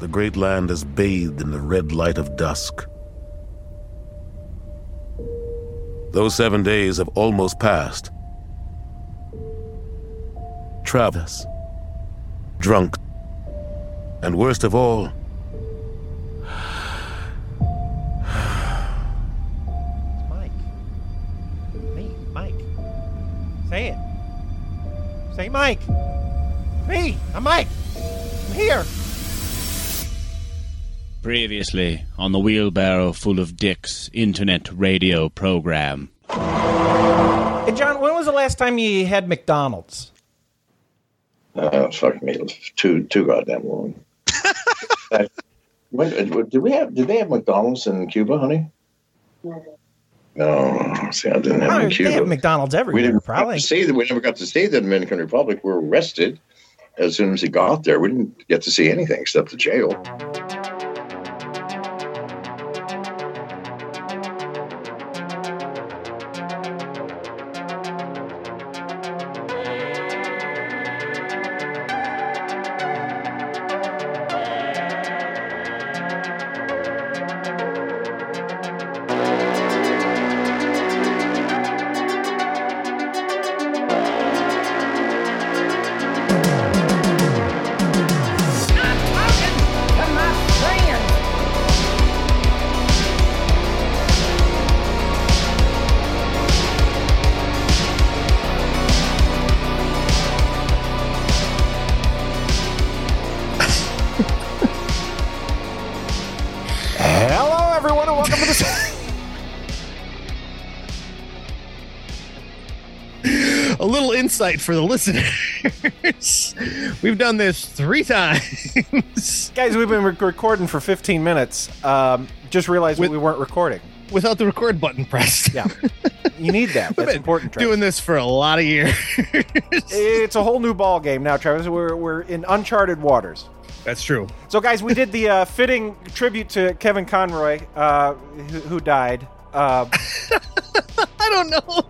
the great land is bathed in the red light of dusk. Those seven days have almost passed. Travis, drunk, and worst of all, Mike. Me, Mike. Say it. Say Mike. Me, I'm Mike. I'm here. Previously on the Wheelbarrow Full of Dicks internet radio program. Hey, John, when was the last time you had McDonald's? Uh, fuck me, too too goddamn long. Uh, when, did we have? Did they have McDonald's in Cuba, honey? No, see, I didn't have Oh, it in they Cuba. have McDonald's we everywhere, didn't probably. Get to see that. We never got to see the Dominican Republic. We were arrested as soon as we got there. We didn't get to see anything except the jail. Little insight for the listeners. We've done this three times Guys, we've been rec- recording for 15 minutes. Um, just realized With- we weren't recording. without the record button pressed. Yeah. You need that. That's important, Travis. doing this for a lot of years. It's a whole new ball game now, Travis. We're, we're in uncharted waters. That's true. So, guys, we did the uh, fitting tribute to Kevin Conroy, uh, who, who died. Uh, I don't know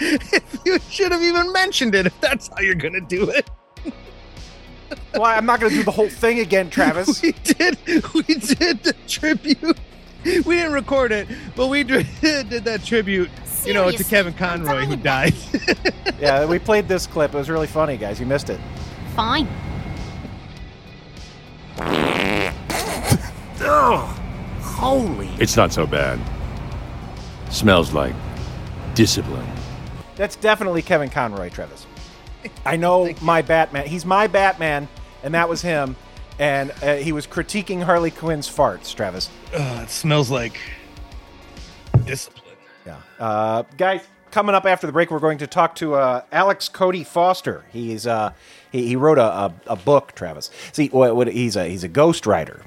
you should have even mentioned it if that's how you're going to do it. well, I'm not going to do the whole thing again, Travis. We did. We did the tribute. We didn't record it, but we did did that tribute, you know, to Kevin Conroy who died. yeah, we played this clip. It was really funny, guys. You missed it. Fine. oh, Holy. It's not so bad. Smells like discipline. That's definitely Kevin Conroy, Travis. I know my Batman. He's my Batman, and that was him. And uh, he was critiquing Harley Quinn's farts, Travis. Uh, it smells like discipline. Yeah. Uh, guys, coming up after the break, we're going to talk to uh, Alex Cody Foster. He's uh, he, he wrote a, a, a book, Travis. See, what, what, he's a he's a ghostwriter,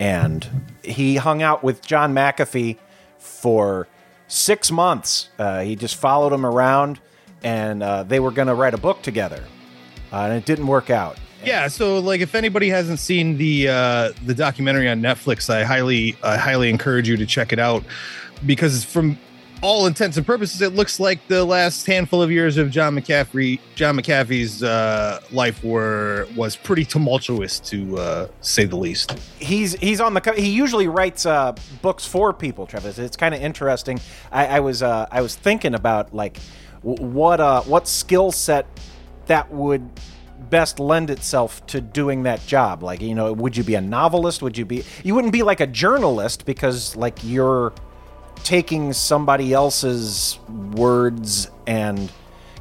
and he hung out with John McAfee for six months. Uh, he just followed him around, and uh, they were going to write a book together, uh, and it didn't work out. Yeah, so like if anybody hasn't seen the uh the documentary on Netflix, I highly I highly encourage you to check it out because from all intents and purposes it looks like the last handful of years of John McCaffrey John McAfee's uh life were was pretty tumultuous to uh say the least. he's he's on the co- he usually writes uh, books for people travis. It's kind of interesting. I, I was uh, i was thinking about like what uh what skill set that would best lend itself to doing that job. Like you know would you be a novelist? Would you be you wouldn't be like a journalist because like you're taking somebody else's words and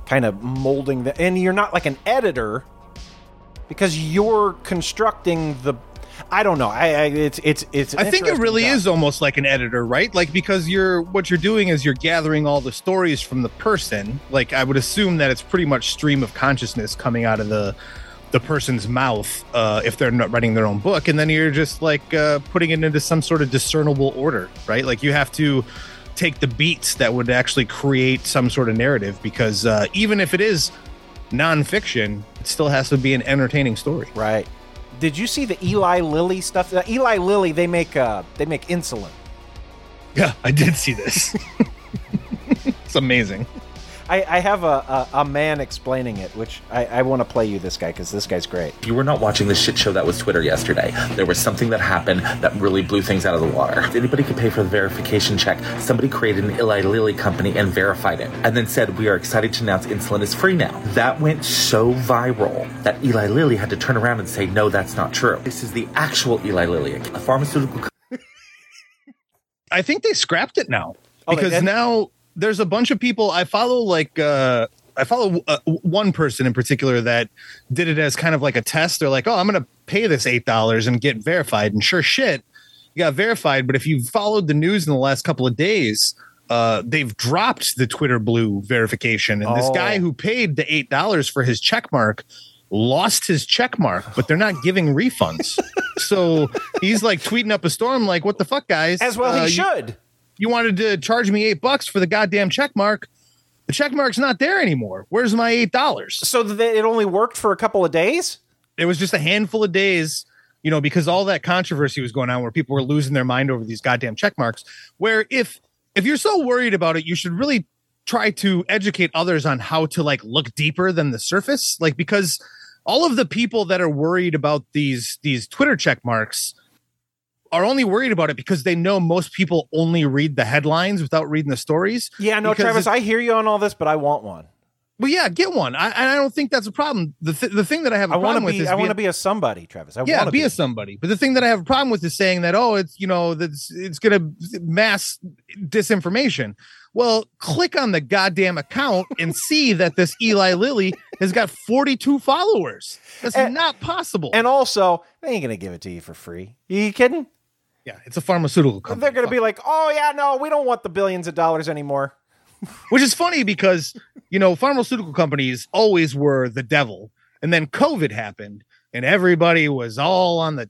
kind of molding the and you're not like an editor because you're constructing the I don't know. I, I it's it's it's. I think it really job. is almost like an editor, right? Like because you're what you're doing is you're gathering all the stories from the person. Like I would assume that it's pretty much stream of consciousness coming out of the the person's mouth uh, if they're not writing their own book, and then you're just like uh, putting it into some sort of discernible order, right? Like you have to take the beats that would actually create some sort of narrative because uh, even if it is nonfiction, it still has to be an entertaining story. right. Did you see the Eli Lilly stuff? Eli Lilly, they make uh they make insulin. Yeah, I did see this. it's amazing. I, I have a, a, a man explaining it, which I, I want to play you this guy because this guy's great. If you were not watching the shit show that was Twitter yesterday, there was something that happened that really blew things out of the water. If anybody could pay for the verification check, somebody created an Eli Lilly company and verified it, and then said, We are excited to announce insulin is free now. That went so viral that Eli Lilly had to turn around and say, No, that's not true. This is the actual Eli Lilly, a pharmaceutical I think they scrapped it now Oh, because did? now there's a bunch of people I follow. Like uh, I follow uh, one person in particular that did it as kind of like a test. They're like, "Oh, I'm going to pay this eight dollars and get verified." And sure shit, you got verified. But if you followed the news in the last couple of days, uh, they've dropped the Twitter Blue verification, and this Oh. guy who paid the eight dollars for his check mark lost his check mark, but they're not giving refunds. so he's like tweeting up a storm, like, "What the fuck, guys?" As well, he Uh, you- should. You wanted to charge me eight bucks for the goddamn check mark. The check mark's not there anymore. Where's my eight dollars? So that it only worked for a couple of days. It was just a handful of days, you know, because all that controversy was going on where people were losing their mind over these goddamn check marks. Where if if you're so worried about it, you should really try to educate others on how to like look deeper than the surface. Like because all of the people that are worried about these these Twitter check marks are only worried about it because they know most people only read the headlines without reading the stories. Yeah, no, Travis, I hear you on all this, but I want one. Well, yeah, get one. I, I don't think that's a problem. The th- the thing that I have a I problem to with is I want to be a somebody, Travis. I yeah, want to be, a somebody. But the thing that I have a problem with is saying that oh, it's you know that's it's going to mass disinformation. Well, click on the goddamn account and see that this Eli Lilly has got 42 followers. That's And- not possible. And also, they ain't gonna give it to you for free. Are You kidding? Yeah, it's a pharmaceutical company. They're gonna be like, oh yeah, no, we don't want the billions of dollars anymore. which is funny because you know pharmaceutical companies always were the devil and then covid happened and everybody was all on the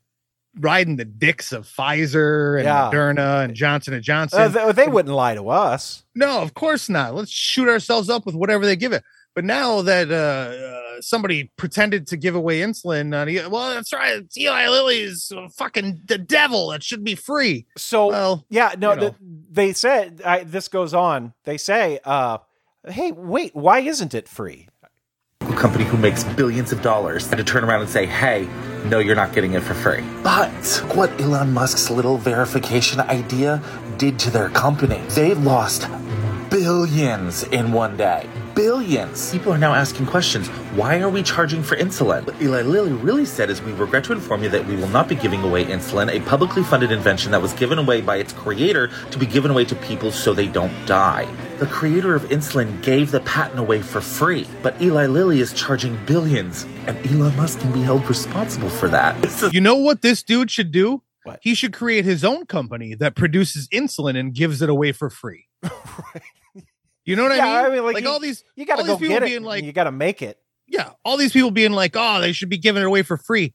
riding the dicks of pfizer and Yeah. moderna and johnson and johnson Uh, they, they wouldn't lie to us. no of course not let's shoot ourselves up with whatever they give it but now that uh, uh, somebody pretended to give away insulin uh, well that's right it's eli lilly's fucking the devil it should be free So well yeah, no, you know. th- they said I, this goes on. They say, uh, hey, wait, why isn't it free? A company who makes billions of dollars had to turn around and say, hey, no, you're not getting it for free. But what Elon Musk's little verification idea did to their company, they lost billions in one day. Billions. People are now asking questions. Why are we charging for insulin? What Eli Lilly really said is we regret to inform you that we will not be giving away insulin, a publicly funded invention that was given away by its creator to be given away to people so they don't die. The creator of insulin gave the patent away for free, but Eli Lilly is charging billions, and Elon Musk can be held responsible for that. You know what this dude should do? What? He should create his own company that produces insulin and gives it away for free. You know what Yeah, I mean? I mean, like, you- all these, You got to all go these people get it. being like, you got to make it. yeah, all these people being like, oh, they should be giving it away for free.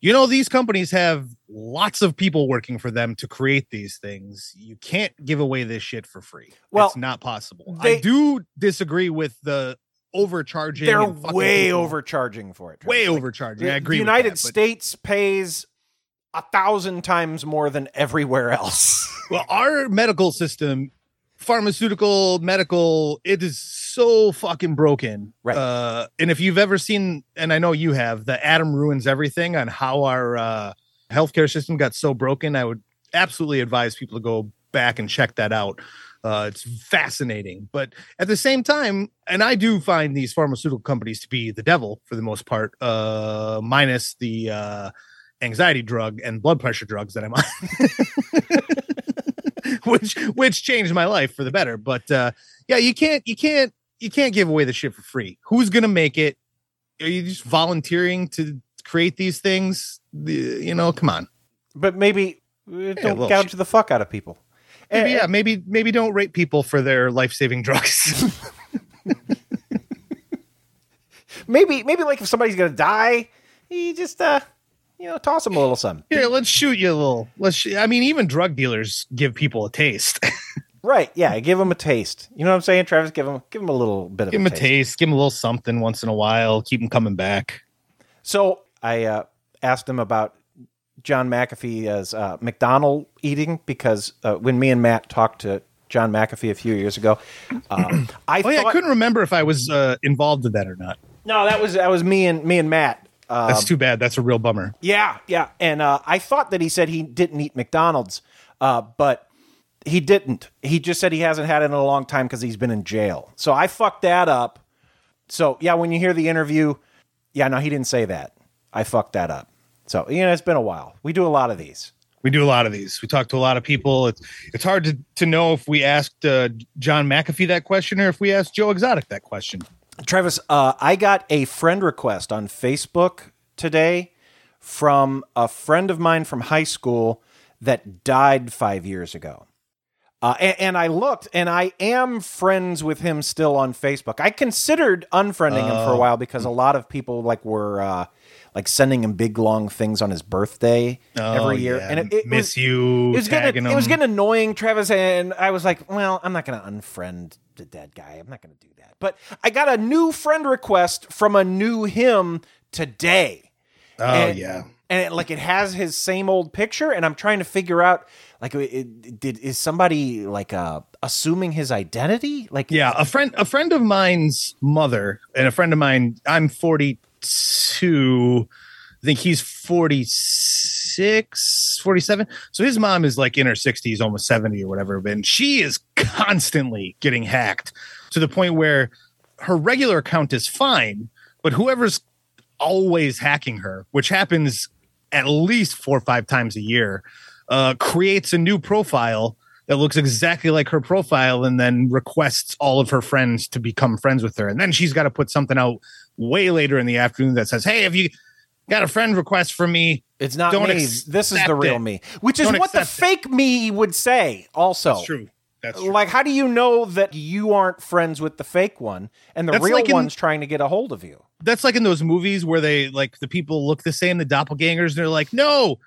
You know, these companies have lots of people working for them to create these things. You can't give away this shit for free. Well, it's not possible. they- I do disagree with the overcharging. They're way people. overcharging for it. way Like, overcharging. the- I agree. The with United that, but- States pays a thousand times more than everywhere else. Well, our medical system, pharmaceutical, medical, it is so fucking broken. Right. Uh, and if you've ever seen, and I know you have, the Adam ruins everything on how our uh, healthcare system got so broken, I would absolutely advise people to go back and check that out. Uh, it's fascinating, but at the same time, and I do find these pharmaceutical companies to be the devil for the most part, uh, minus the uh, anxiety drug and blood pressure drugs that I'm on. which which changed my life for the better. But uh, yeah, you can't you can't you can't give away the shit for free. Who's gonna make it? Are you just volunteering to create these things? You know, come on. but maybe uh, don't well, gouge the fuck out of people. Maybe, Eh, yeah, maybe maybe don't rate people for their life saving drugs. Maybe, maybe like if somebody's gonna die, you just uh, you know, toss them a little something. Here, let's shoot you a little. Let's. Sh- I mean, even drug dealers give people a taste. Right? Yeah, give them a taste. You know what I'm saying, Travis? Give them, give them a little bit of give a them a taste. taste. Give them a little something once in a while. Keep them coming back. So I uh, asked him about John McAfee as uh, McDonald eating because uh, when me and Matt talked to John McAfee a few years ago. Uh, I Oh yeah, I couldn't remember if I was uh, involved in that or not. no, that was that was me and me and Matt. Uh, That's too bad. That's a real bummer. Yeah, yeah. And uh, I thought that he said he didn't eat McDonald's, uh, but he didn't. He just said he hasn't had it in a long time because he's been in jail. So I fucked that up. So yeah, when you hear the interview, yeah, no, he didn't say that. I fucked that up. So you know, it's been a while. We do a lot of these. We do a lot of these. We talk to a lot of people. It's it's hard to, to know if we asked uh, John McAfee that question or if we asked Joe Exotic that question. Travis, uh, I got a friend request on Facebook today from a friend of mine from high school that died five years ago. Uh, and, and I looked, and I am friends with him still on Facebook. I considered unfriending him for a while because a lot of people like were uh, like sending him big long things on his birthday every year, Oh, yeah. and it, it miss was, you. it was getting it was getting annoying, Travis, and I was like, well, I'm not going to unfriend the dead guy. I'm not going to do that. But I got a new friend request from a new him today. Oh and- yeah. And it, like it has his same old picture, and I'm trying to figure out like it, it- did is somebody like uh assuming his identity? Like Yeah, a friend a friend of mine's mother and a friend of mine, I'm 42. I think he's 46, 47. So his mom is like in her 60s, almost 70 or whatever, and she is constantly getting hacked to the point where her regular account is fine, but whoever's always hacking her, which happens at least four or five times a year, uh, creates a new profile that looks exactly like her profile and then requests all of her friends to become friends with her. And then she's got to put something out way later in the afternoon that says, Hey, have you got a friend request from me? it's not Don't me. This is the real it. me, which is Don't what the accept it. fake me would say. Also, That's true. That's true. Like, how do you know that you aren't friends with the fake one and the That's real like in- one's trying to get a hold of you? That's like in those movies where they like the people look the same, the doppelgangers, and they're like, No,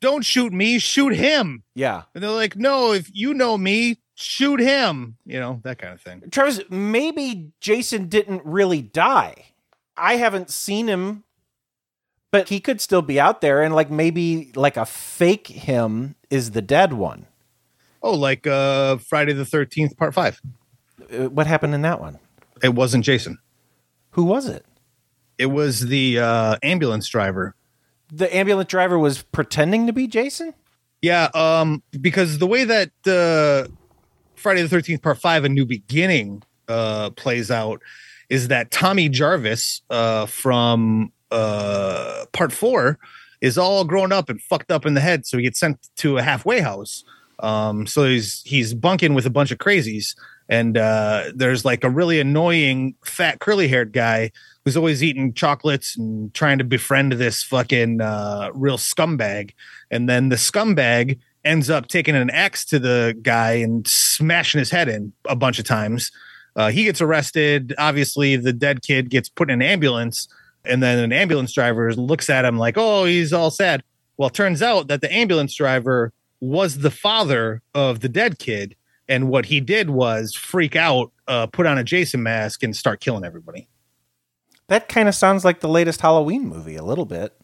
don't shoot me, shoot him. Yeah. And they're like, No, if you know me, shoot him. You know, that kind of thing. Travis, maybe Jason didn't really die. I haven't seen him, but he could still be out there, and like maybe like a fake him is the dead one. Oh, like uh Friday the thirteenth, part five. Uh, What happened in that one? It wasn't Jason. Who was it? It was the uh ambulance driver. The ambulance driver was pretending to be Jason. Yeah, um, because the way that uh, Friday the Thirteenth Part Five: A New Beginning uh, plays out is that Tommy Jarvis uh, from uh, Part Four is all grown up and fucked up in the head, so he gets sent to a halfway house. Um, so he's he's bunking with a bunch of crazies, and uh, there's like a really annoying fat curly haired guy who's always eating chocolates and trying to befriend this fucking uh, real scumbag. And then the scumbag ends up taking an axe to the guy and smashing his head in a bunch of times. Uh, he gets arrested. Obviously, the dead kid gets put in an ambulance, and then an ambulance driver looks at him like, "Oh, he's all sad." Well, it turns out that the ambulance driver was the father of the dead kid, and what he did was freak out, uh, put on a Jason mask, and start killing everybody. That kind of sounds like the latest Halloween movie a little bit.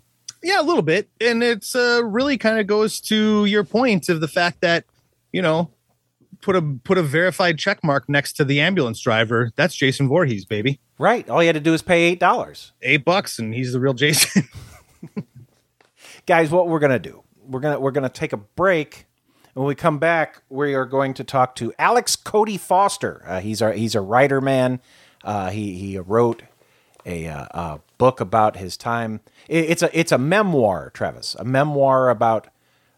Yeah, a little bit, and it's uh, really kind of goes to your point of the fact that you know put a put a verified check mark next to the ambulance driver. That's Jason Voorhees, baby. Right. All you had to do is pay eight dollars. Eight bucks, and he's the real Jason. guys what we're gonna do we're gonna we're gonna take a break and when we come back we are going to talk to alex cody foster uh, he's our he's a writer man uh, he he wrote a, uh, a book about his time it, it's a it's a memoir travis a memoir about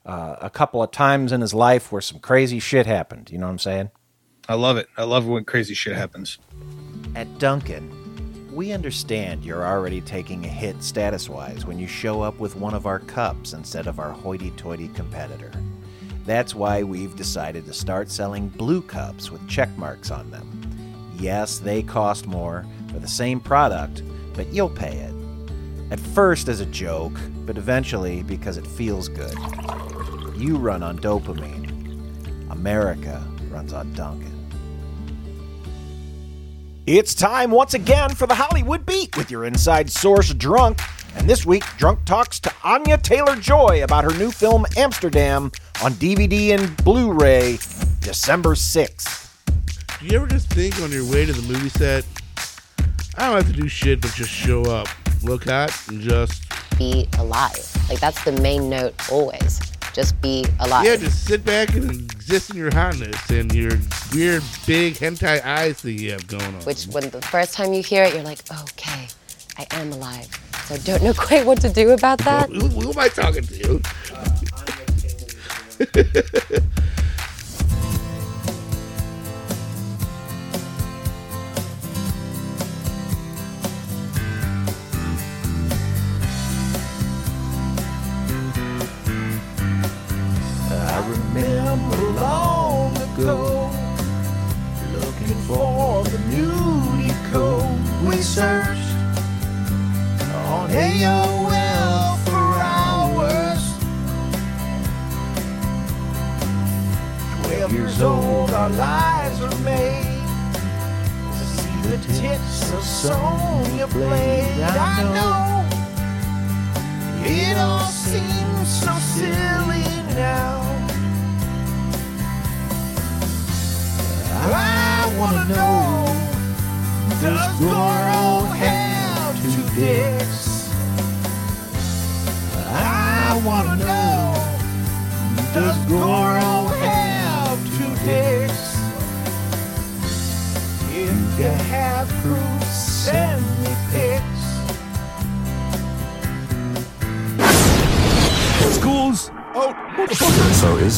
uh, a couple of times in his life where some crazy shit happened you know what i'm saying I love it. I love when crazy shit happens. At Dunkin', we understand you're already taking a hit status wise when you show up with one of our cups instead of our hoity toity competitor. That's why we've decided to start selling blue cups with check marks on them. Yes, they cost more for the same product, but you'll pay it. At first as a joke, but eventually because it feels good. You run on dopamine. America runs on Dunkin'. It's time once again for the Hollywood Beat with your inside source, Drunk. And this week, Drunk talks to Anya Taylor Joy about her new film Amsterdam on DVD and Blu ray. December 6th. Do you ever just think on your way to the movie set, I don't have to do shit but just show up, look hot, and just be alive. Like that's the main note always. Just be alive. yeah, just sit back and exist in your hotness and your weird big hentai eyes that you have going on. Which when the first time you hear it, you're like, okay, I am alive. So I don't know quite what to do about that. who, who am I talking to? I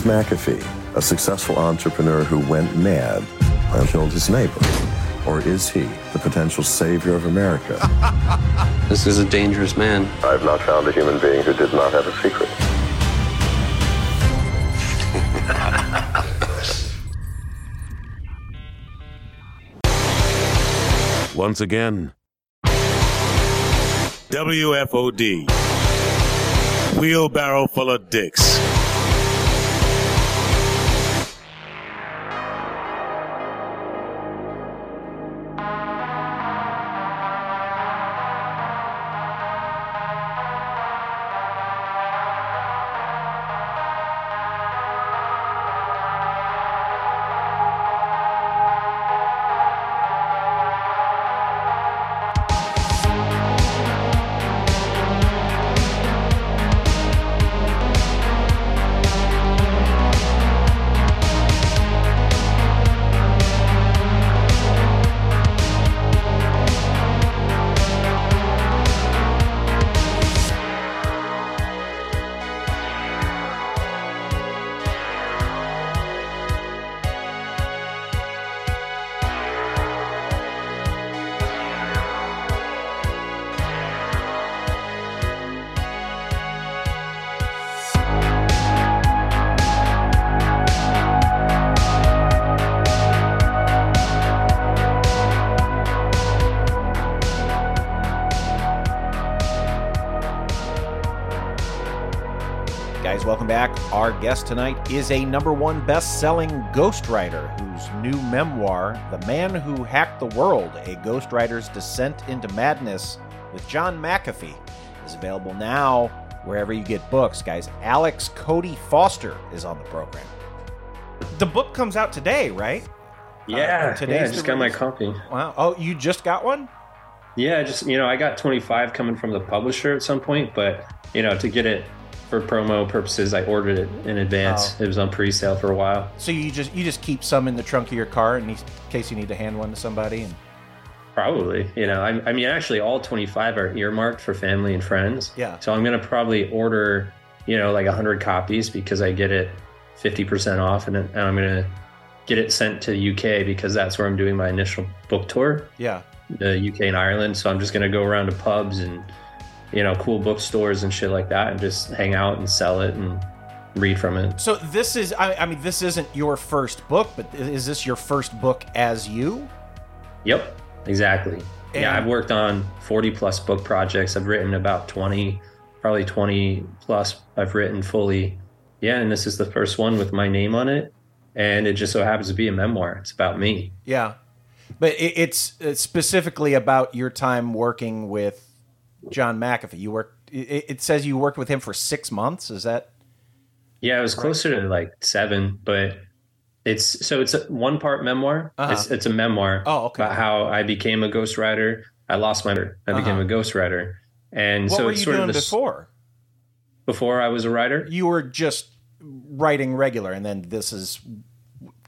McAfee a successful entrepreneur who went mad and killed his neighbor? Or is he the potential savior of America? This is a dangerous man. I've not found a human being who did not have a secret. Once again, WFOD. Wheelbarrow full of dicks. Our guest tonight is a number one best selling ghostwriter whose new memoir, The Man Who Hacked the World A Ghostwriter's Descent into Madness with John McAfee, is available now wherever you get books. Guys, Alex Cody Foster is on the program. The book comes out today, right? Uh, yeah, today. yeah, I just got my copy. Wow. Oh, you just got one? Yeah, just you know, I got 25 coming from the publisher at some point, but you know, to get it for promo purposes, I ordered it in advance. Oh. It was on pre-sale for a while. So you just you just keep some in the trunk of your car in case you need to hand one to somebody and Probably, you know, I, I mean, actually, all 25 are earmarked for family and friends. Yeah. So I'm gonna probably order, you know, like 100 copies because I get it 50% off, and, and I'm gonna get it sent to the UK because that's where I'm doing my initial book tour. yeah. the UK and Ireland. So I'm just gonna go around to pubs and you know cool bookstores and shit like that, and just hang out and sell it and read from it. So this is I, I mean this isn't your first book, but is this your first book as you? Yep, exactly. yeah, I've worked on 40 plus book projects. I've written about 20, probably 20 plus. I've written fully. Yeah, and this is the first one with my name on it, and it just so happens to be a memoir. It's about me. Yeah. But it's, it's specifically about your time working with John McAfee. You worked it, it says you worked with him for 6 months, is that Yeah, it was closer to like seven, but It's so it's a one part memoir. Uh-huh. It's it's a memoir. Oh, okay. About how I became a ghostwriter. I lost my. I became Uh-huh. a ghostwriter, and what so were it's you sort doing of this, before? before I was a writer. You were just writing regular, and then this is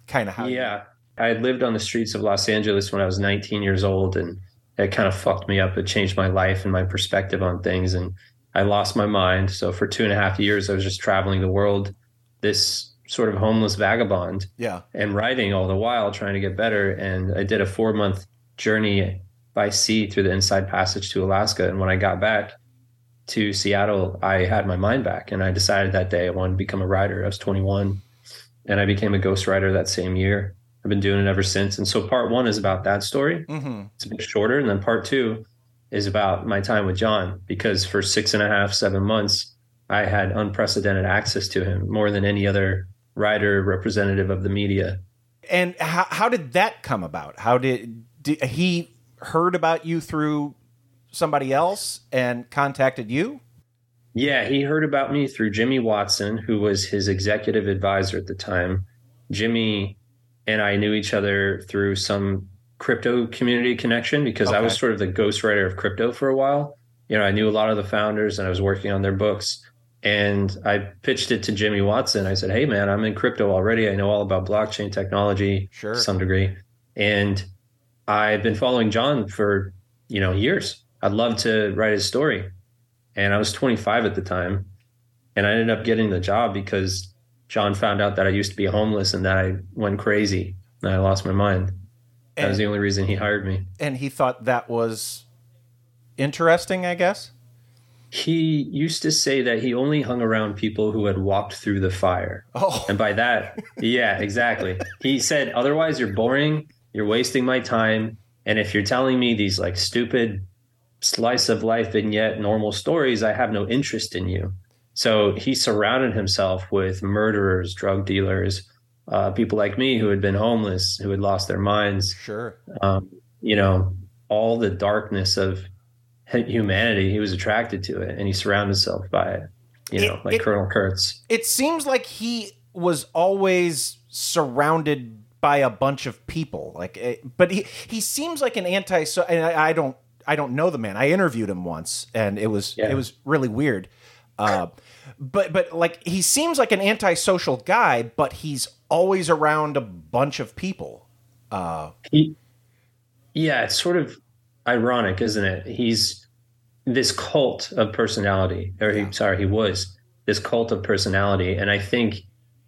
kind of how. Yeah. I had lived on the streets of Los Angeles when I was 19 years old, and it kind of fucked me up. It changed my life and my perspective on things. And I lost my mind. So for two and a half years, I was just traveling the world, this sort of homeless vagabond, yeah. and writing all the while, trying to get better. And I did a four month journey by sea through the Inside Passage to Alaska. And when I got back to Seattle, I had my mind back, and I decided that day I wanted to become a writer. I was 21, and I became a ghostwriter that same year. I've been doing it ever since. And so part one is about that story. Mm-hmm. It's a bit shorter. And then part two is about my time with John, because for six and a half, seven months, I had unprecedented access to him more than any other writer, representative of the media. And how how did that come about? How did, did he heard about you through somebody else and contacted you? Yeah, he heard about me through Jimmy Watson, who was his executive advisor at the time. Jimmy and I knew each other through some crypto community connection because I was sort of the ghostwriter of crypto for a while. You know, I knew a lot of the founders and I was working on their books. And I pitched it to Jimmy Watson. I said, Hey, man, I'm in crypto already. I know all about blockchain technology Sure. to some degree. And I've been following John for, you know, years. I'd love to write his story. And I was 25 at the time. And I ended up getting the job because John found out that I used to be homeless and that I went crazy and I lost my mind. That was the only reason he hired me. And he thought that was interesting, I guess. He used to say that he only hung around people who had walked through the fire. Oh. And by that, yeah, exactly. He said, otherwise, you're boring, you're wasting my time. And if you're telling me these like stupid slice of life vignette normal stories, I have no interest in you. So he surrounded himself with murderers, drug dealers, uh, people like me who had been homeless, who had lost their minds. Sure. Um, you know, all the darkness of humanity. He was attracted to it, and he surrounded himself by it. You know, like it- Colonel Kurtz. It seems like he was always surrounded by a bunch of people. Like, eh, but he he seems like an anti. So, and I, I don't I don't know the man. I interviewed him once, and it was Yeah. it was really weird. Uh, but but like he seems like an antisocial guy, but he's always around a bunch of people. Uh, He, yeah, it's sort of ironic, isn't it? He's this cult of personality, or he, sorry, he was this cult of personality, and I think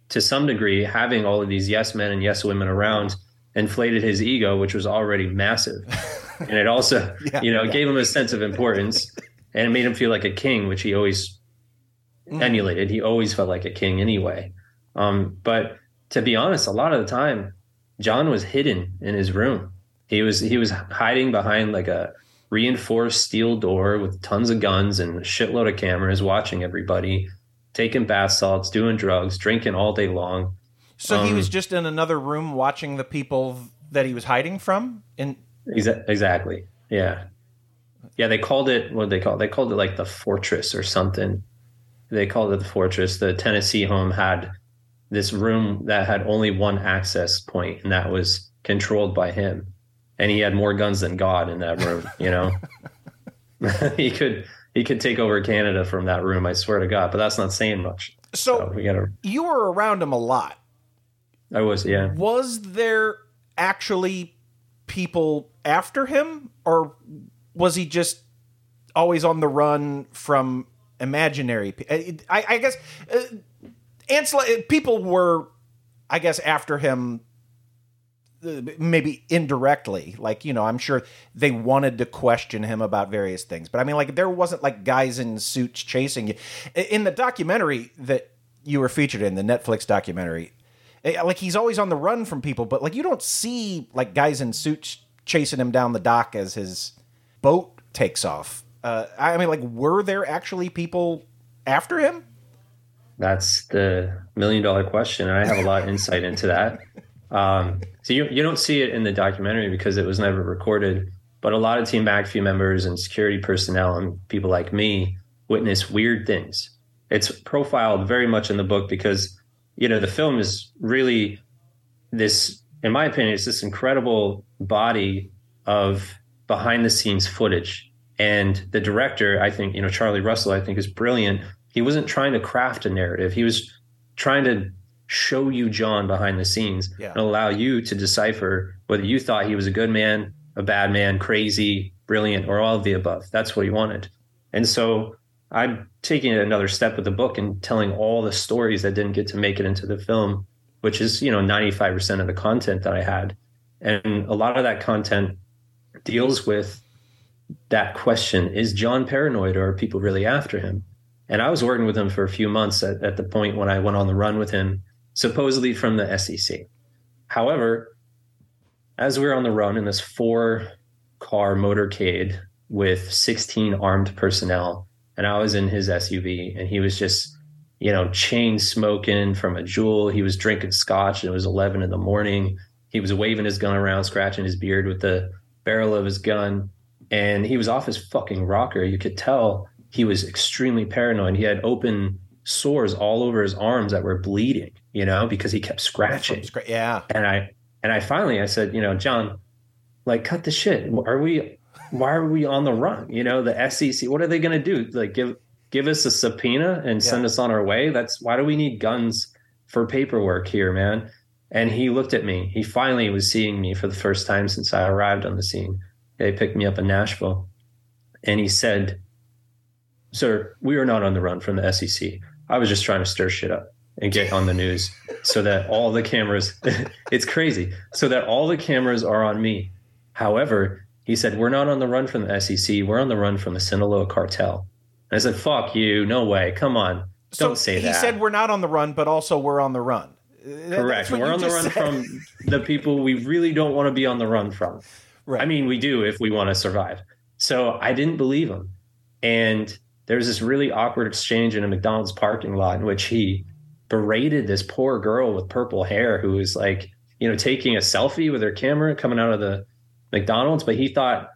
to some degree, having all of these yes men and yes women around inflated his ego, which was already massive, and it also, Yeah, you know, yeah. gave him a sense of importance, and it made him feel like a king, which he always emulated. He always felt like a king anyway. Um, but to be honest, a lot of the time, John was hidden in his room. He was he was hiding behind like a reinforced steel door with tons of guns and a shitload of cameras watching everybody, taking bath salts, doing drugs, drinking all day long. so he Um, was just in another room watching the people that he was hiding from. And Exa- exactly. Yeah. Yeah, they called it what did they call it? They called it like the fortress or something. They called it the fortress. The Tennessee home had this room that had only one access point, and that was controlled by him. And he had more guns than God in that room, you know. he could he could take over Canada from that room, I swear to God. But that's not saying much. so we gotta you were around him a lot. I was, yeah. was there actually people after him or was he just always on the run from imaginary i, I guess uh, Ansel, uh, people were i guess after him uh, maybe indirectly. Like you know i'm sure they wanted to question him about various things. But i mean like there wasn't like guys in suits chasing you. In the documentary that you were featured in the netflix documentary eh, like he's always on the run from people but like you don't see like guys in suits chasing him down the dock as his boat takes off uh, i mean like were there actually people after him That's the million dollar question. And I have a lot of insight into that. Um, so you, you don't see it in the documentary because it was never recorded, but a lot of Team McAfee members and security personnel and people like me witness weird things. It's profiled very much in the book because, you know, the film is really this, in my opinion, it's this incredible body of behind the scenes footage. And the director, I think, you know, Charlie Russell, I think is brilliant. He wasn't trying to craft a narrative. He was trying to show you John behind the scenes Yeah. and allow you to decipher whether you thought he was a good man, a bad man, crazy, brilliant, or all of the above. That's what he wanted. And so I'm taking it another step with the book and telling all the stories that didn't get to make it into the film, which is, you know, 95% of the content that I had. And a lot of that content deals with that question is John paranoid or are people really after him? And I was working with him for a few months at, at the point when I went on the run with him, supposedly from the SEC. However, as we're on the run in this four car motorcade with 16 armed personnel, and I was in his SUV, and he was just, you know, chain smoking from a Juul. He was drinking scotch, and it was 11 in the morning. He was waving his gun around, scratching his beard with the barrel of his gun, and he was off his fucking rocker. You could tell he was extremely paranoid. He had open sores all over his arms that were bleeding, you know, because he kept scratching. Yeah. And I and I finally I said, you know, John, like cut the shit. Are we why are we on the run? You know, the SEC, what are they gonna do? Like give give us a subpoena and send us on our way? That's why do we need guns for paperwork here, man? And he looked at me. He finally was seeing me for the first time since I arrived on the scene. They picked me up in Nashville. And he said, Sir, we are not on the run from the SEC. I was just trying to stir shit up and get on the news so that all the cameras, it's crazy, so that all the cameras are on me. However, he said, We're not on the run from the SEC. We're on the run from the Sinaloa cartel. And I said, Fuck you. No way. Come on. Don't say he that. He said we're not on the run, but also we're on the run. Correct. We're on the run said. from the people we really don't want to be on the run from. Right. I mean, we do if we want to survive. So I didn't believe him. And there was this really awkward exchange in a McDonald's parking lot in which he berated this poor girl with purple hair who was like, you know, taking a selfie with her camera coming out of the McDonald's, but he thought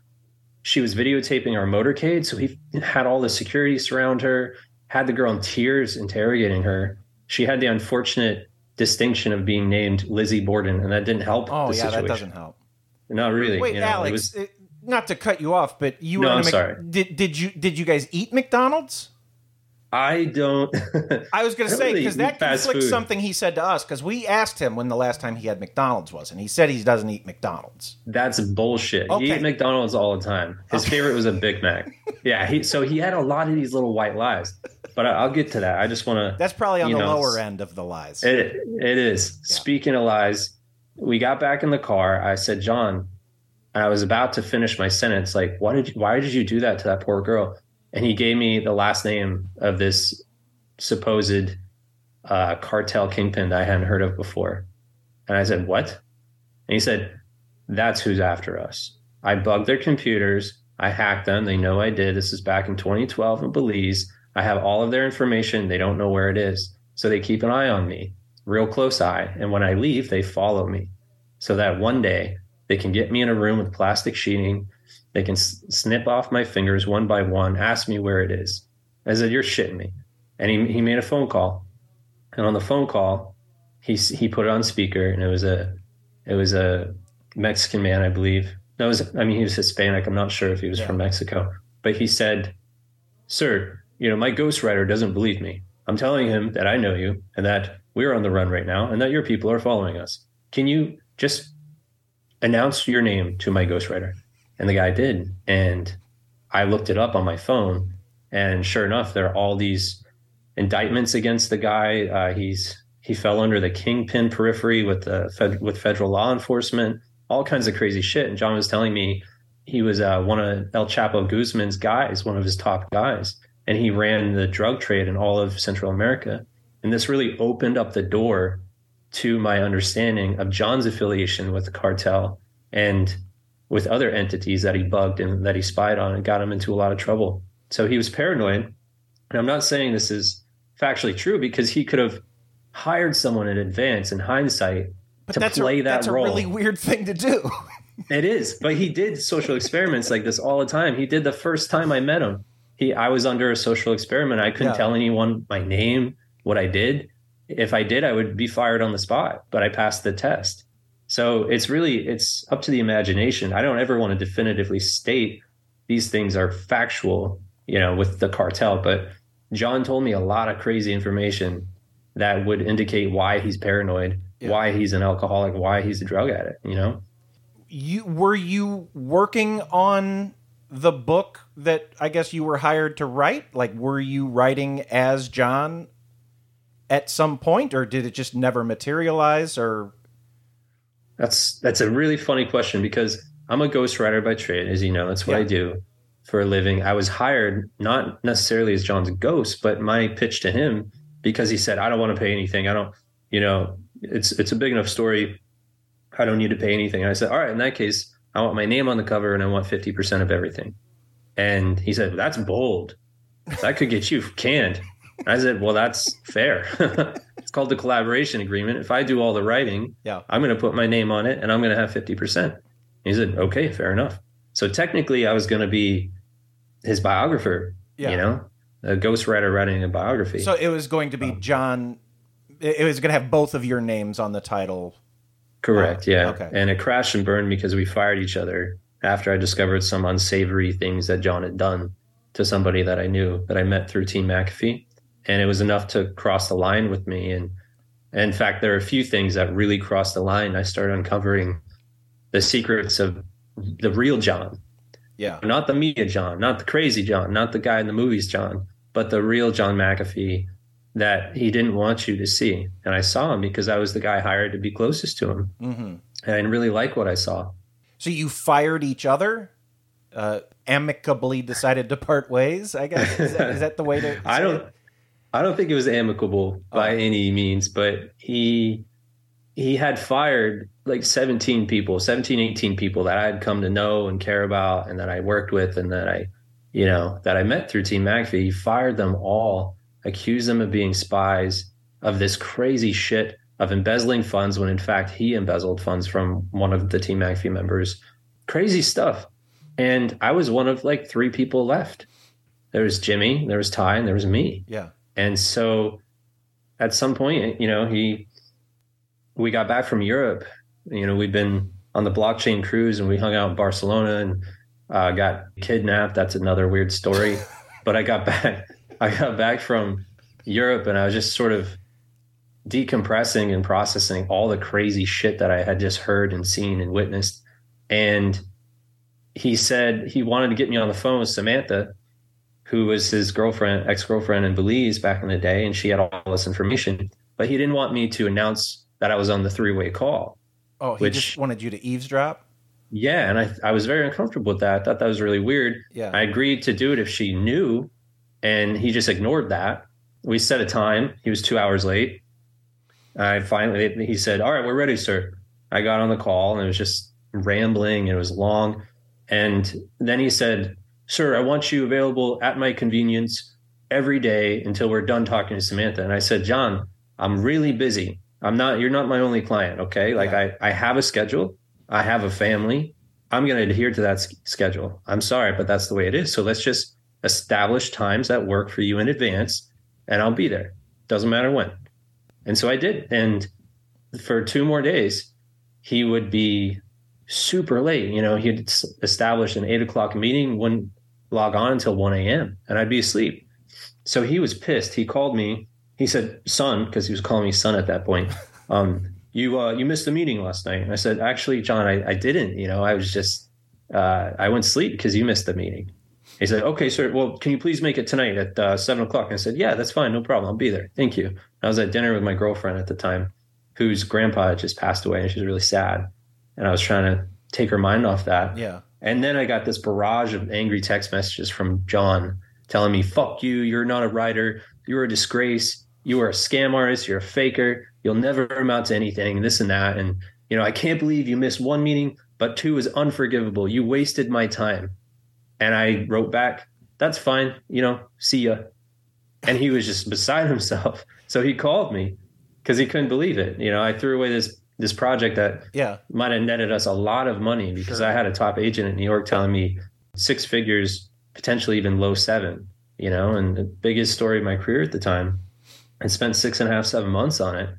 she was videotaping our motorcade. So he had all the security surround her, had the girl in tears interrogating her. She had the unfortunate distinction of being named Lizzie Borden, and that didn't help. Oh yeah, that doesn't help. Not really. Wait, you know, Alex, was- not to cut you off, but you No, were I'm Mc- sorry. Did did you did you guys eat McDonald's? I don't. I was going to say because eat that conflicts food. something he said to us because we asked him when the last time he had McDonald's was, and he said he doesn't eat McDonald's. That's bullshit. Okay. He ate McDonald's all the time. His favorite was a Big Mac. Yeah, he so he had a lot of these little white lies. But I, I'll get to that. I just want to. That's probably on the know, lower end of the lies. It it is. Speaking of lies, we got back in the car. I said, John, and I was about to finish my sentence. Like, why did you, why did you do that to that poor girl? And he gave me the last name of this supposed uh, cartel kingpin that I hadn't heard of before. And I said, what? And he said, that's who's after us. I bugged their computers. I hacked them. They know I did. This is back in 2012 in Belize. I have all of their information. They don't know where it is. So they keep an eye on me, real close eye. And when I leave, they follow me so that one day they can get me in a room with plastic sheeting. They can s- snip off my fingers one by one, ask me where it is. I said, You're shitting me. And he, he made a phone call. And on the phone call, he, he put it on speaker and it was a, it was a Mexican man, I believe. No, it was, I mean, he was Hispanic. I'm not sure if he was from Mexico, but he said, Sir, you know, my ghostwriter doesn't believe me. I'm telling him that I know you and that we're on the run right now and that your people are following us. Can you just announce your name to my ghostwriter? And the guy did. And I looked it up on my phone. And sure enough, there are all these indictments against the guy. Uh, he's he fell under the kingpin periphery with the fed, with federal law enforcement, all kinds of crazy shit. And John was telling me he was uh, one of El Chapo Guzman's guys, one of his top guys, and he ran the drug trade in all of Central America. And this really opened up the door to my understanding of John's affiliation with the cartel and with other entities that he bugged and that he spied on and got him into a lot of trouble. So he was paranoid. And I'm not saying this is factually true because he could have hired someone in advance in hindsight But to play a, that that's role. That's a really weird thing to do. It is, but he did social experiments like this all the time. He did the first time I met him. He, I was under a social experiment. I couldn't Yeah. tell anyone my name, what I did. If I did, I would be fired on the spot. But I passed the test. So it's really it's up to the imagination. I don't ever want to definitively state these things are factual, you know, with the cartel, but John told me a lot of crazy information that would indicate why he's paranoid, why he's an alcoholic, why he's a drug addict, you know? You were you working on the book that I guess you were hired to write? Like were you writing as John at some point or did it just never materialize or That's that's a really funny question because I'm a ghostwriter by trade, as you know. That's what Yeah. I do for a living. I was hired not necessarily as John's ghost, but my pitch to him because he said, I don't want to pay anything. I don't, you know, it's it's a big enough story. I don't need to pay anything. And I said, All right, in that case, I want my name on the cover and I want 50% of everything. And he said, That's bold. That could get you canned. I said, Well, that's fair. it's called the collaboration agreement. If I do all the writing, Yeah. I'm going to put my name on it and I'm going to have 50%. He said, okay, fair enough. So technically, I was going to be his biographer, Yeah. you know, a ghostwriter writing a biography. So it was going to be um, John it it was going to have both of your names on the title. Correct. yeah. okay. And it crashed and burned because we fired each other after I discovered some unsavory things that John had done to somebody that I knew that I met through Team McAfee. And it was enough to cross the line with me. And in fact, there are a few things that really crossed the line. I started uncovering the secrets of the real John, Yeah. not the media John, not the crazy John, not the guy in the movies John, but the real John McAfee that he didn't want you to see. And I saw him because I was the guy hired to be closest to him. Mhm. And I didn't really like what I saw. So you fired each other? Uh, amicably decided to part ways, I guess. Is that, is that the way to I don't it? I don't think it was amicable by oh. any means, but he he had fired like 17 people, 17, 18 people that I had come to know and care about and that I worked with and that I, you know, that I met through Team McAfee. He fired them all, accused them of being spies, of this crazy shit, of embezzling funds when in fact he embezzled funds from one of the Team McAfee members. Crazy stuff. And I was one of like three people left. There was Jimmy, there was Ty, and there was me. Yeah. And so at some point, you know, he we got back from Europe. You know, we'd been on the blockchain cruise and we hung out in Barcelona and uh, got kidnapped. That's another weird story. but I got back I got back from Europe and I was just sort of decompressing and processing all the crazy shit that I had just heard and seen and witnessed. And he said he wanted to get me on the phone with Samantha, who was his girlfriend, ex girlfriend in Belize back in the day, and she had all this information. But he didn't want me to announce that I was on the three way call. Oh, he Which- just wanted you to eavesdrop? Yeah, and I I was very uncomfortable with that. I thought that was really weird. Yeah. I agreed to do it if she knew, and he just ignored that. We set a time. He was two hours late. I finally he said, "All right, we're ready, sir." I got on the call and it was just rambling and it was long. And then he said, "Sir, I want you available at my convenience every day until we're done talking to Samantha." And I said, "John, I'm really busy. I'm not. You're not my only client. Okay, like I I have a schedule. I have a family. I'm going to adhere to that schedule. I'm sorry, but that's the way it is. So let's just establish times that work for you in advance, and I'll be there. Doesn't matter when." And so I did. And for two more days, he would be super late. You know, he'd s- establish an eight o'clock meeting, wouldn't log on until 1 a.m., and I'd be asleep. So he was pissed. He called me. He said, son, because he was calling me son at that point. Um, you uh, you missed the meeting last night. And I said, actually, John, I, I didn't. You know, I was just uh, I went to sleep because you missed the meeting. He said, okay, sir. Well, can you please make it tonight at uh, seven o'clock? And I said, yeah, that's fine. No problem. I'll be there. Thank you. I was at dinner with my girlfriend at the time, whose grandpa had just passed away, and she was really sad. And I was trying to take her mind off that. Yeah. And then I got this barrage of angry text messages from John telling me, fuck you, you're not a writer, you're a disgrace, you are a scam artist, you're a faker, you'll never amount to anything, this and that. And, you know, I can't believe you missed one meeting, but two is unforgivable. You wasted my time. And I wrote back, that's fine, you know, see ya. And he was just beside himself. So he called me because he couldn't believe it. You know, I threw away this this project that Yeah. might have netted us a lot of money because I had a top agent in New York telling me six figures, potentially even low seven, you know, and the biggest story of my career at the time. And spent six and a half, seven months on it.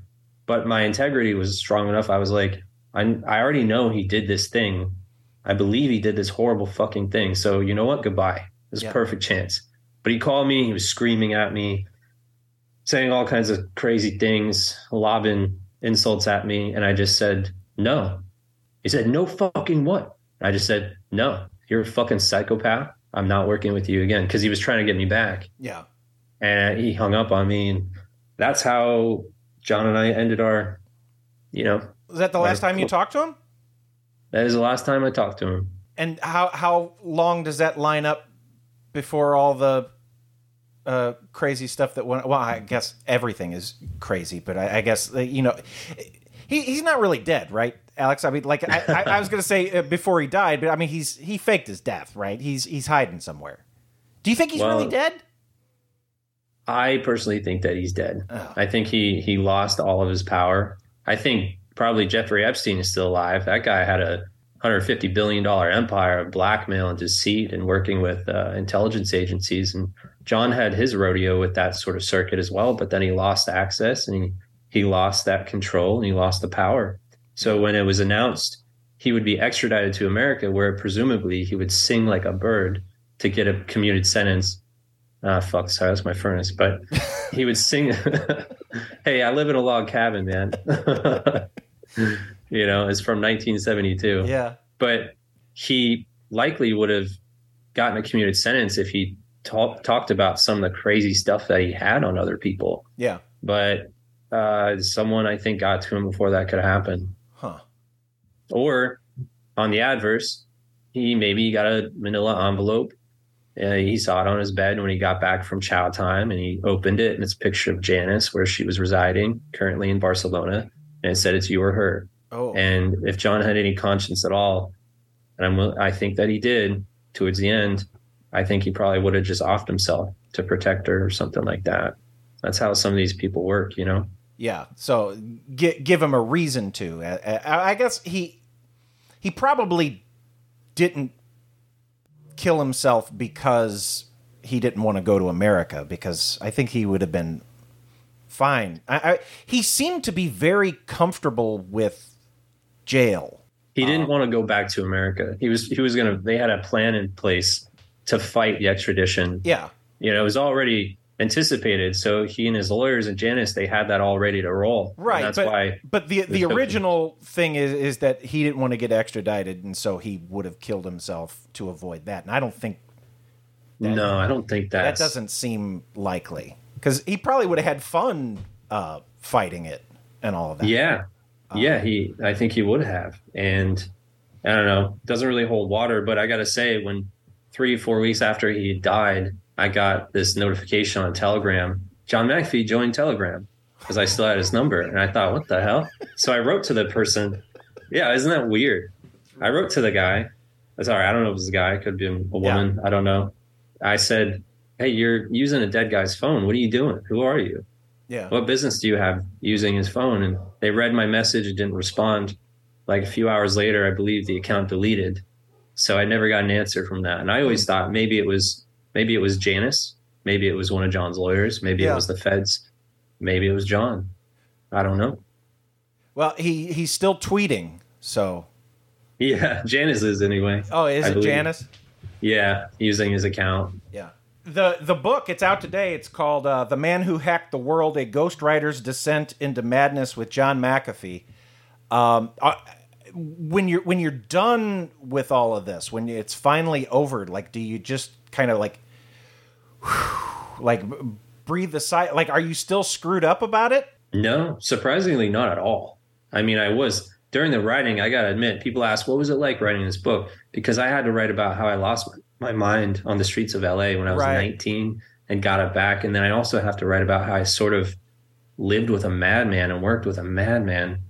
But my integrity was strong enough. I was like, I I already know he did this thing. I believe he did this horrible fucking thing. So you know what? Goodbye. There's Yeah. a perfect chance. But he called me. He was screaming at me, saying all kinds of crazy things, lobbing insults at me, and I just said no. He said no fucking what? I just said no. You're a fucking psychopath. I'm not working with you again because he was trying to get me back Yeah. and he hung up on me and that's how john and i ended our you know Was that the last time you talked to him? that is the last time i talked to him And how how long does that line up before all the uh, crazy stuff that went? Well, I guess everything is crazy, but I, I guess uh, you know he, he's not really dead, right, Alex? I mean, like I, I, I was going to say uh, before he died, but I mean he's he faked his death, right? He's he's hiding somewhere. Do you think he's Well- really dead? i personally think that he's dead Oh. i think he he lost all of his power i think probably jeffrey epstein is still alive that guy had a 150 billion dollar empire of blackmail and deceit and working with uh, intelligence agencies. And john had his rodeo with that sort of circuit as well but then he lost access and he, he lost that control and he lost the power. So when it was announced he would be extradited to america where presumably he would sing like a bird to get a commuted sentence. Ah fuck sorry that's my furnace. But he would sing hey i live in a log cabin man you know it's from 1972 Yeah. but he likely would have gotten a commuted sentence if he talk, talked about some of the crazy stuff that he had on other people Yeah. but uh, someone i think got to him before that could happen Huh. or on the adverse he maybe got a manila envelope uh, he saw it on his bed when he got back from chow time and he opened it and it's a picture of janice where she was residing currently in barcelona and it said it's you or her Oh. and if john had any conscience at all and I'm, i think that he did towards the end i think he probably would have just offed himself to protect her or something like that that's how some of these people work you know Yeah. So gi- give him a reason to. I, I guess he he probably didn't kill himself because he didn't want to go to America because I think he would have been fine. I, I, he seemed to be very comfortable with jail. He didn't want to go back to America. He was he was gonna. They had a plan in place to fight the extradition. Yeah. You know, it was already anticipated. So he and his lawyers and Janice, they had that all ready to roll. And Right, that's but, why. but the the took- original thing is is that he didn't want to get extradited, and so he would have killed himself to avoid that. And I don't think no, I don't think that That doesn't seem likely because he probably would have had fun uh, fighting it and all of that. Yeah, yeah. He, I think he would have, and I don't know. Doesn't really hold water, but I got to say, when three, four weeks after he died, I got this notification on Telegram. John McAfee joined Telegram because I still had his number, and I thought, what the hell? So I wrote to the person. Yeah, isn't that weird? I wrote to the guy. Sorry, I don't know if it was a guy. It could have been a woman. I don't know. I said, "Hey, you're using a dead guy's phone. What are you doing? Who are you?" Yeah. what business do you have using his phone? And they read my message and didn't respond. Like a few hours later, I believe the account deleted. So I never got an answer from that. And I always hmm. thought maybe it was maybe it was Janice, maybe it was one of John's lawyers, maybe Yeah. it was the feds, maybe it was John. I don't know. Well, he he's still tweeting. So Yeah, Janice is anyway. oh, is I it believe. Janice? Yeah, using his account. Yeah. The the book it's out today. It's called uh, "The Man Who Hacked the World: A Ghostwriter's Descent into Madness" with John McAfee. Um, uh, when you're when you're done with all of this, when it's finally over, like, do you just kind of like, like breathe a sigh? Like, are you still screwed up about it? No, surprisingly, not at all. I mean, I was during the writing. I got to admit, people ask, "What was it like writing this book?" Because I had to write about how I lost my, my mind on the streets of LA when I was Right. 19 and got it back, and then I also have to write about how I sort of lived with a madman and worked with a madman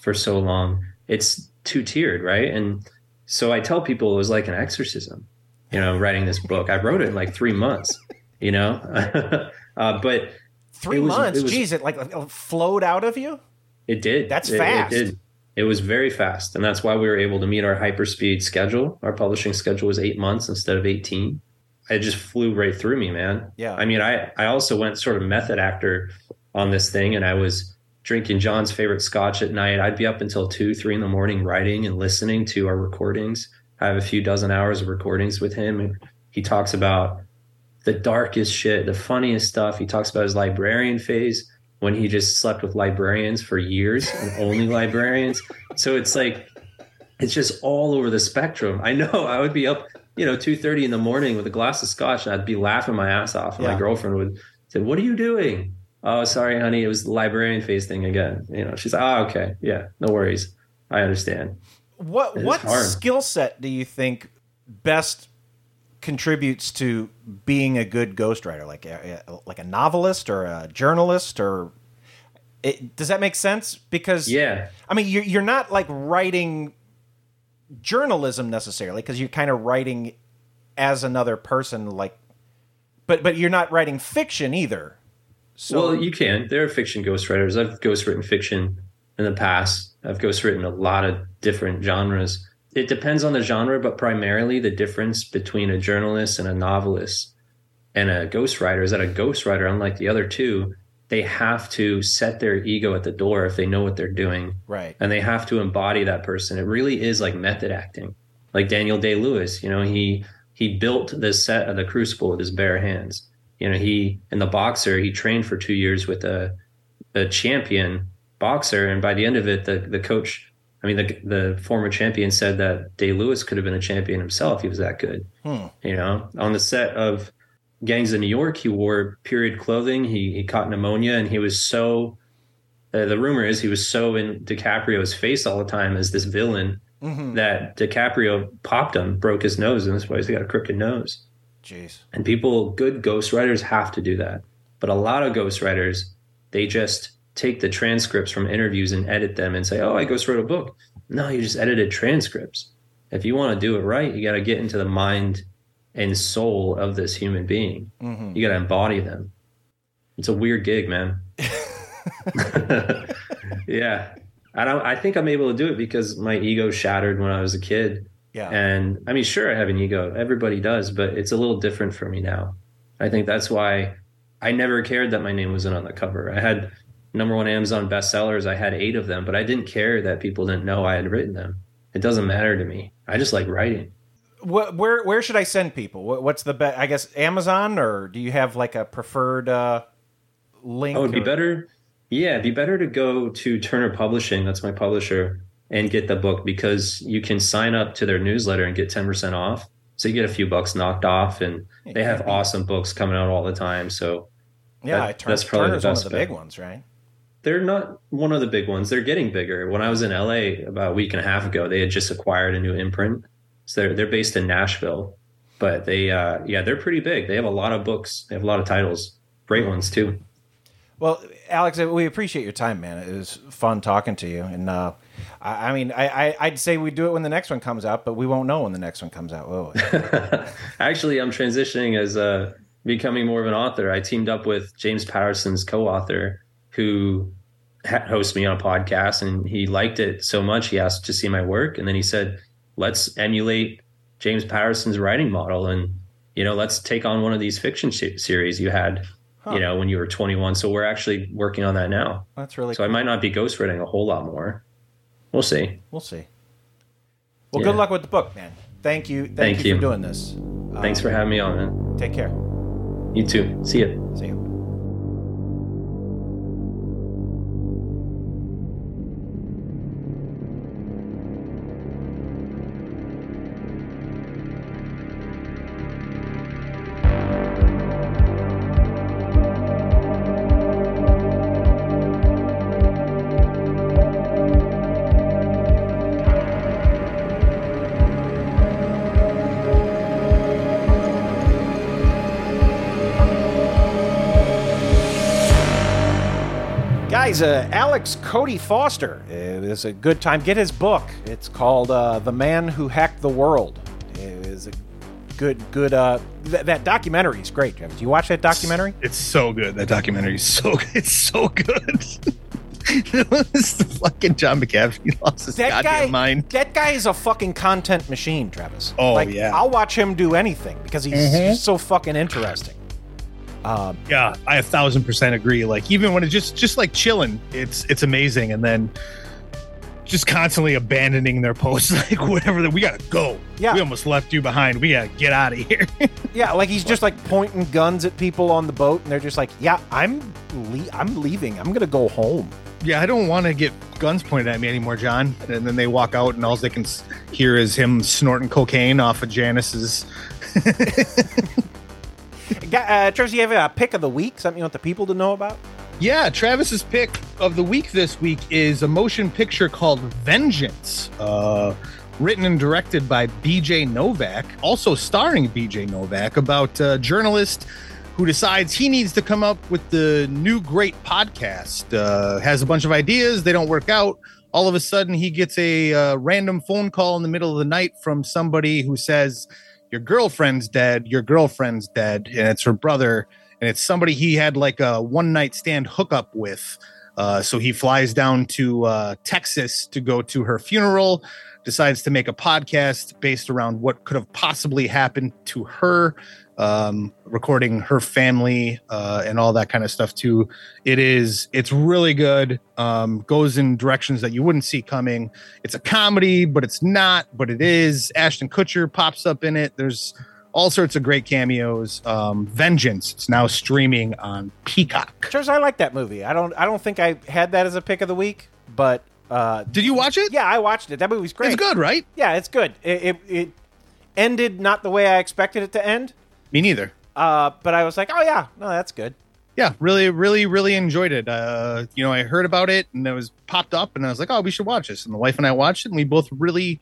for so long. It's two tiered, right? And so I tell people it was like an exorcism. You know, writing this book. I wrote it in like three months. You know, uh, but Three was- months. it was- Jeez, it like flowed out of you. it did. That's It- fast. It, did. It was very fast, and that's why we were able to meet our hyperspeed schedule. Our publishing schedule was eight months instead of eighteen. It just flew right through me, man. Yeah. I mean, I I also went sort of method actor on this thing, and I was drinking John's favorite scotch at night. I'd be up until two, three in the morning writing and listening to our recordings. I have a few dozen hours of recordings with him. And he talks about the darkest shit, the funniest stuff. He talks about his librarian phase when he just slept with librarians for years and only librarians. So it's like it's just all over the spectrum. I know I would be up, you know, two thirty in the morning with a glass of scotch, and I'd be laughing my ass off. And Yeah. my girlfriend would say, "What are you doing?" Oh, sorry, honey, it was the librarian phase thing again. You know, she's like, "Oh, okay, yeah, no worries, I understand." What what skill set do you think best contributes to being a good ghostwriter? Like a, like a novelist or a journalist or it, does that make sense? Because Yeah. I mean you're you're not like writing journalism necessarily because you're kind of writing as another person like but but you're not writing fiction either. So well, you can. There are fiction ghostwriters. I've ghostwritten fiction in the past. I've ghostwritten a lot of different genres. It depends on the genre, but primarily the difference between a journalist and a novelist and a ghostwriter is that a ghostwriter, unlike the other two, they have to set their ego at the door if they know what they're doing. Right. And they have to embody that person. It really is like method acting. Like Daniel Day Lewis, you know, he he built the set of the crucible with his bare hands. You know, he in the boxer, he trained for two years with a a champion boxer, and by the end of it, the the coach, I mean, the the former champion said that Day Lewis could have been a champion himself. He was that good. Hmm. You know, on the set of Gangs of New York, he wore period clothing. He he caught pneumonia, and he was so. Uh, the rumor is he was so in DiCaprio's face all the time as this villain Mhm. that DiCaprio popped him, broke his nose, and that's why he's got a crooked nose. Jeez. And people, good ghostwriters have to do that. But a lot of ghostwriters, they just take the transcripts from interviews and edit them and say, oh, I ghostwrote a book. No, you just edited transcripts. If you want to do it right, you got to get into the mind and soul of this human being. Mhm. You got to embody them. It's a weird gig, man. yeah. I don't I think I'm able to do it because my ego shattered when I was a kid. Yeah. And I mean, sure, I have an ego. Everybody does, but it's a little different for me now. I think that's why I never cared that my name wasn't on the cover. I had number one Amazon bestsellers. I had eight of them, but I didn't care that people didn't know I had written them. It doesn't matter to me. I just like writing. Wh- where where should I send people? Wh- What's the best? I guess Amazon, or do you have like a preferred uh, link? Oh, it'd be or- better. Yeah, it'd be better to go to Turner Publishing. That's my publisher, and get the book because you can sign up to their newsletter and get ten percent off. So you get a few bucks knocked off, and they have awesome books coming out all the time. So Yeah, that- I turn, that's probably Turner's the one of the bet. big ones, right? They're not one of the big ones. They're getting bigger. When I was in LA about a week and a half ago, they had just acquired a new imprint. So they're they're based in Nashville, but they uh, yeah they're pretty big. They have a lot of books. They have a lot of titles, great ones too. Well, Alex, we appreciate your time, man. It was fun talking to you, and uh, I, I mean, I, I, I'd say we do it when the next one comes out, but we won't know when the next one comes out. Actually, I'm transitioning as uh, becoming more of an author. I teamed up with James Patterson's co-author, who hosts me on a podcast, and he liked it so much he asked to see my work, and then he said, "Let's emulate James Patterson's writing model, and you know, let's take on one of these fiction se- series you had." You know, when you were 21. So we're actually working on that now. that's really So I might not be ghostwriting a whole lot more. We'll see. We'll see. Well, Yeah. good luck with the book, man. Thank you. Thank, Thank you, you. for doing this. Thanks Um, for having me on, man. Take care. You too. See ya. See you. Alex Cody Foster. It is a good time. Get his book. It's called uh, "The Man Who Hacked the World." It is a good, good. Uh, th- that documentary is great. Travis. You watch that documentary? It's so good. That documentary is so it's so good. it's the fucking John McAfee lost his That goddamn guy, mind. that guy is a fucking content machine, Travis. Oh, like, yeah. I'll watch him do anything because he's Mhm. just so fucking interesting. Um, Yeah, I a thousand percent agree. Like even when it's just just like chilling, it's it's amazing. And then just constantly abandoning their posts, like whatever. that We gotta go. Yeah. we almost left you behind. We gotta get out of here. yeah, like he's just like pointing guns at people on the boat, and they're just like, "Yeah, I'm le- I'm leaving. I'm gonna go home." yeah, I don't want to get guns pointed at me anymore, John. And then they walk out, and all they can hear is him snorting cocaine off of Janice's. Uh, Travis, you have a pick of the week? Something you want the people to know about? Yeah, Travis's pick of the week this week is a motion picture called Vengeance, uh, written and directed by BJ Novak, also starring BJ Novak, about a journalist who decides he needs to come up with the new great podcast. Uh, has a bunch of ideas, they don't work out. All of a sudden, he gets a uh, random phone call in the middle of the night from somebody who says, Your girlfriend's dead, your girlfriend's dead, and it's her brother and it's somebody he had like a one night stand hookup with. Uh, so he flies down to uh, Texas to go to her funeral, decides to make a podcast based around what could have possibly happened to her, um, recording her family uh, and all that kind of stuff too. It is, it's really good. Um, goes in directions that you wouldn't see coming. It's a comedy, but it's not, but it is. Ashton Kutcher pops up in it. There's all sorts of great cameos. Um, Vengeance. It's now streaming on Peacock. Travis, I like that movie. I don't I don't think I had that as a pick of the week, but uh, did you watch it? Yeah, I watched it. That movie's great. It's good, right? Yeah, it's good. It it, it ended not the way I expected it to end. Me neither. Uh, but I was like, oh yeah, no, that's good. Yeah, really, really, really enjoyed it. Uh, you know, I heard about it and it was popped up, and I was like, "Oh, we should watch this." And the wife and I watched it, and we both really,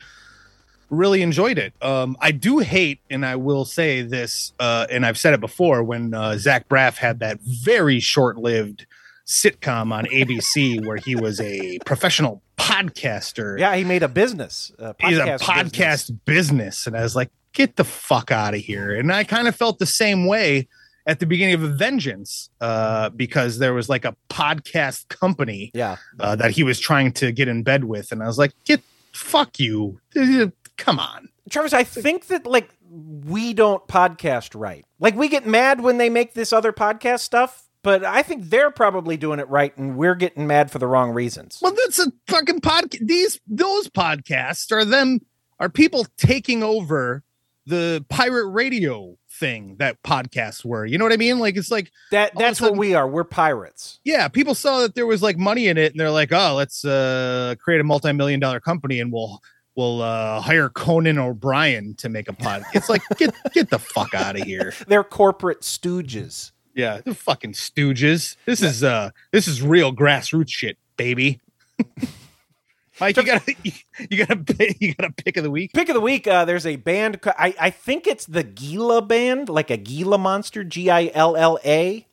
really enjoyed it. Um, I do hate, and I will say this, uh, and I've said it before, when uh, Zach Braff had that very short-lived sitcom on ABC where he was a professional podcaster. Yeah, he made a business. A He's a podcast podcast business. And I was like, get the fuck out of here. And I kind of felt the same way at the beginning of Vengeance uh, because there was like a podcast company yeah. uh, that he was trying to get in bed with. And I was like, get fuck you. Come on. Travis, I think that like we don't podcast right. Like we get mad when they make this other podcast stuff, but I think they're probably doing it right, and we're getting mad for the wrong reasons. Well, that's a fucking podcast. These those podcasts are them are people taking over the pirate radio thing that podcasts were. You know what I mean? Like it's like that. That's what we are. We're pirates. Yeah, people saw that there was like money in it, and they're like, "Oh, let's uh, create a multi-million dollar company, and we'll we'll uh, hire Conan O'Brien to make a pod." It's like get get the fuck out of here. They're corporate stooges. Yeah, the fucking stooges. This is uh this is real grassroots shit, baby. Mike, you got to you got to you got a pick of the week. Pick of the week. Uh, there's a band. I I think it's the Gilla band, like a Gila monster. G I L L A.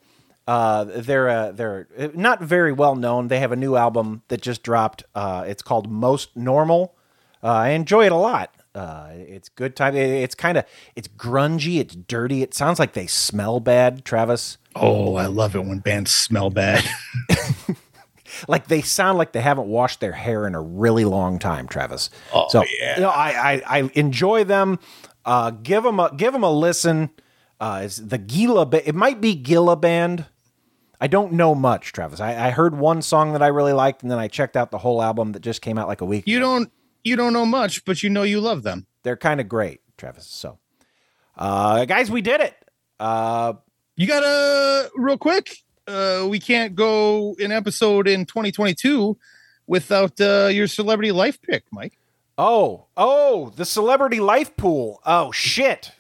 Uh, they're uh, they're not very well known. They have a new album that just dropped. Uh, it's called Most Normal. Uh, I enjoy it a lot. Uh, it's good time. It- It's kind of it's grungy. It's dirty. It sounds like they smell bad. Travis. Oh, I love it when bands smell bad. like they sound like they haven't washed their hair in a really long time, Travis. Oh, so yeah. you know, I, I I enjoy them. Uh, give them a give them a listen. Uh, it's the Gilla. Ba- it might be Gilla band. I don't know much, Travis. I, I heard one song that I really liked, and then I checked out the whole album that just came out like a week. You don't you don't know much, but you know you love them. They're kind of great, Travis. So, uh, guys, we did it. Uh, You got a real quick. Uh, we can't go an episode in 2022 without uh, your celebrity life pick, Mike. oh, oh, the celebrity life pool. Oh shit!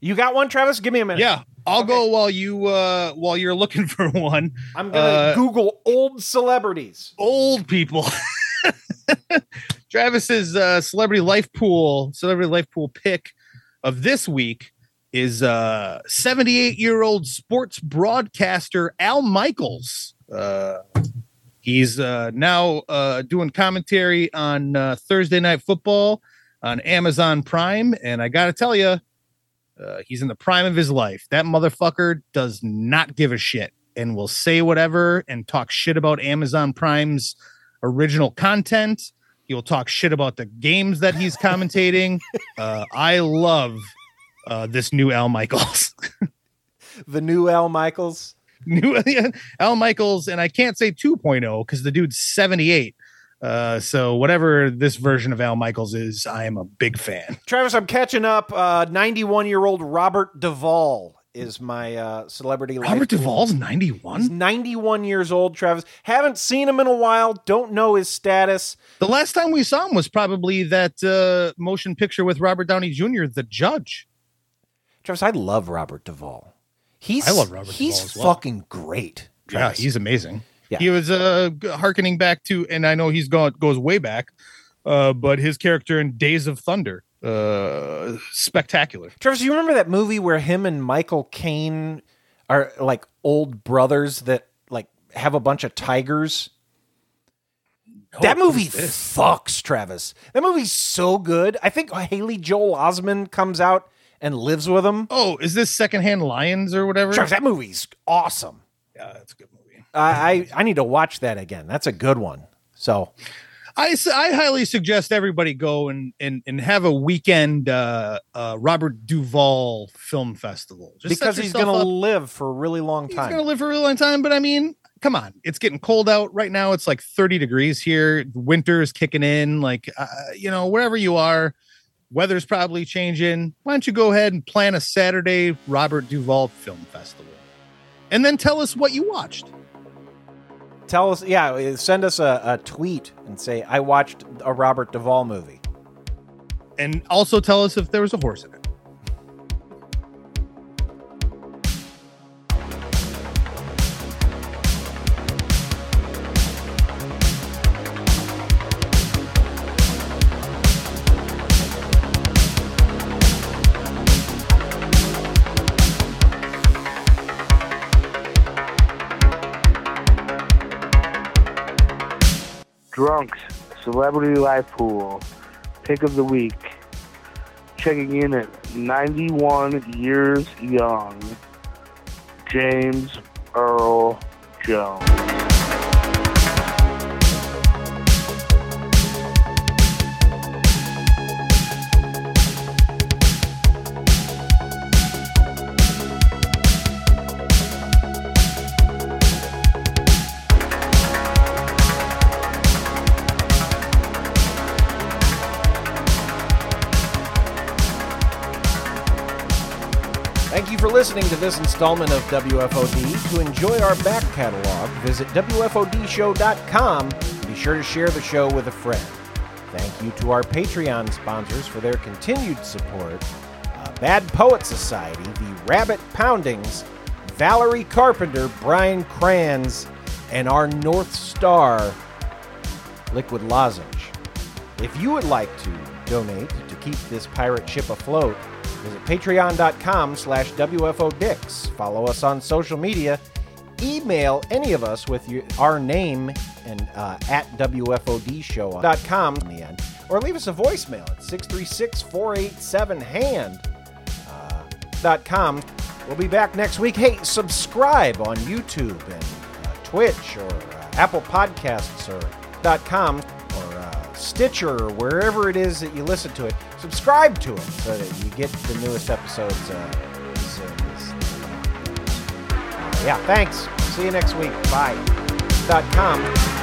You got one, Travis? Give me a minute. Yeah, I'll go while you uh, while you're looking for one. I'm gonna Uh, Google old celebrities. old people. Travis's uh, celebrity life pool, celebrity life pool pick of this week is uh 78 year old sports broadcaster Al Michaels. Uh, he's uh, now uh, doing commentary on uh, Thursday Night Football on Amazon Prime, and I got to tell you, uh, he's in the prime of his life. That motherfucker does not give a shit and will say whatever and talk shit about Amazon Prime's original content. He will talk shit about the games that he's commentating. uh, I love uh, this new Al Michaels. the new Al Michaels. New Al Michaels, and I can't say 2.0 because the dude's 78. Uh, so whatever this version of Al Michaels is, I am a big fan. Travis, I'm catching up. Uh, 91 year old Robert Duvall is my uh, celebrity. Robert. Duvall's 91. 91 years old, Travis. Haven't seen him in a while. Don't know his status. The last time we saw him was probably that uh, motion picture with Robert Downey Jr., The Judge. Travis, I love Robert Duvall. He's I love Robert He's Duvall as well. fucking great. Yeah, Travis. he's amazing. Yeah. He was uh harkening back to, and I know he's gone goes way back, uh, but his character in Days of Thunder, uh, spectacular. Travis, you remember that movie where him and Michael Caine are like old brothers that like have a bunch of tigers? that movie fucks, Travis. That movie's so good. I think Haley Joel Osment comes out and lives with him. Oh, is this Secondhand Lions or whatever? That movie's awesome. Yeah, that's a good movie. I, I I need to watch that again. That's a good one. So I I highly suggest everybody go and and, and have a weekend uh, uh, Robert Duvall Film Festival. Just because he's gonna live for a really long time. he's gonna live for a really long time. But I mean, come on, it's getting cold out right now. It's like 30 degrees here. Winter is kicking in. Like uh, you know, wherever you are, weather's probably changing. Why don't you go ahead and plan a Saturday Robert Duvall Film Festival, and then tell us what you watched. Tell us, yeah, send us a, a tweet and say I watched a Robert Duvall movie. and also tell us if there was a horse in it. Celebrity Pool, Pick of the Week. Checking in at 91 years young, James Earl Jones. Listening to this installment of WFOD. To enjoy our back catalog, visit WFODshow.com be sure to share the show with a friend. Thank you to our Patreon sponsors for their continued support uh, Bad Poet Society, the Rabbit Poundings, Valerie Carpenter, Brian Kranz, and our North Star Liquid Lozenge. If you would like to donate to keep this pirate ship afloat, visit patreon.com slash WFODix. Follow us on social media. Email any of us with your, our name and uh, at WFODshow.com in the end. Or leave us a voicemail at 636-487-HAND uh, dot com. We'll be back next week. Hey, subscribe on YouTube and uh, Twitch or uh, Apple Podcasts or .com uh, Stitcher or wherever it is that you listen to it. Subscribe to it so that you get the newest episodes. Uh, uh, yeah, thanks. See you next week. Bye. Dot com.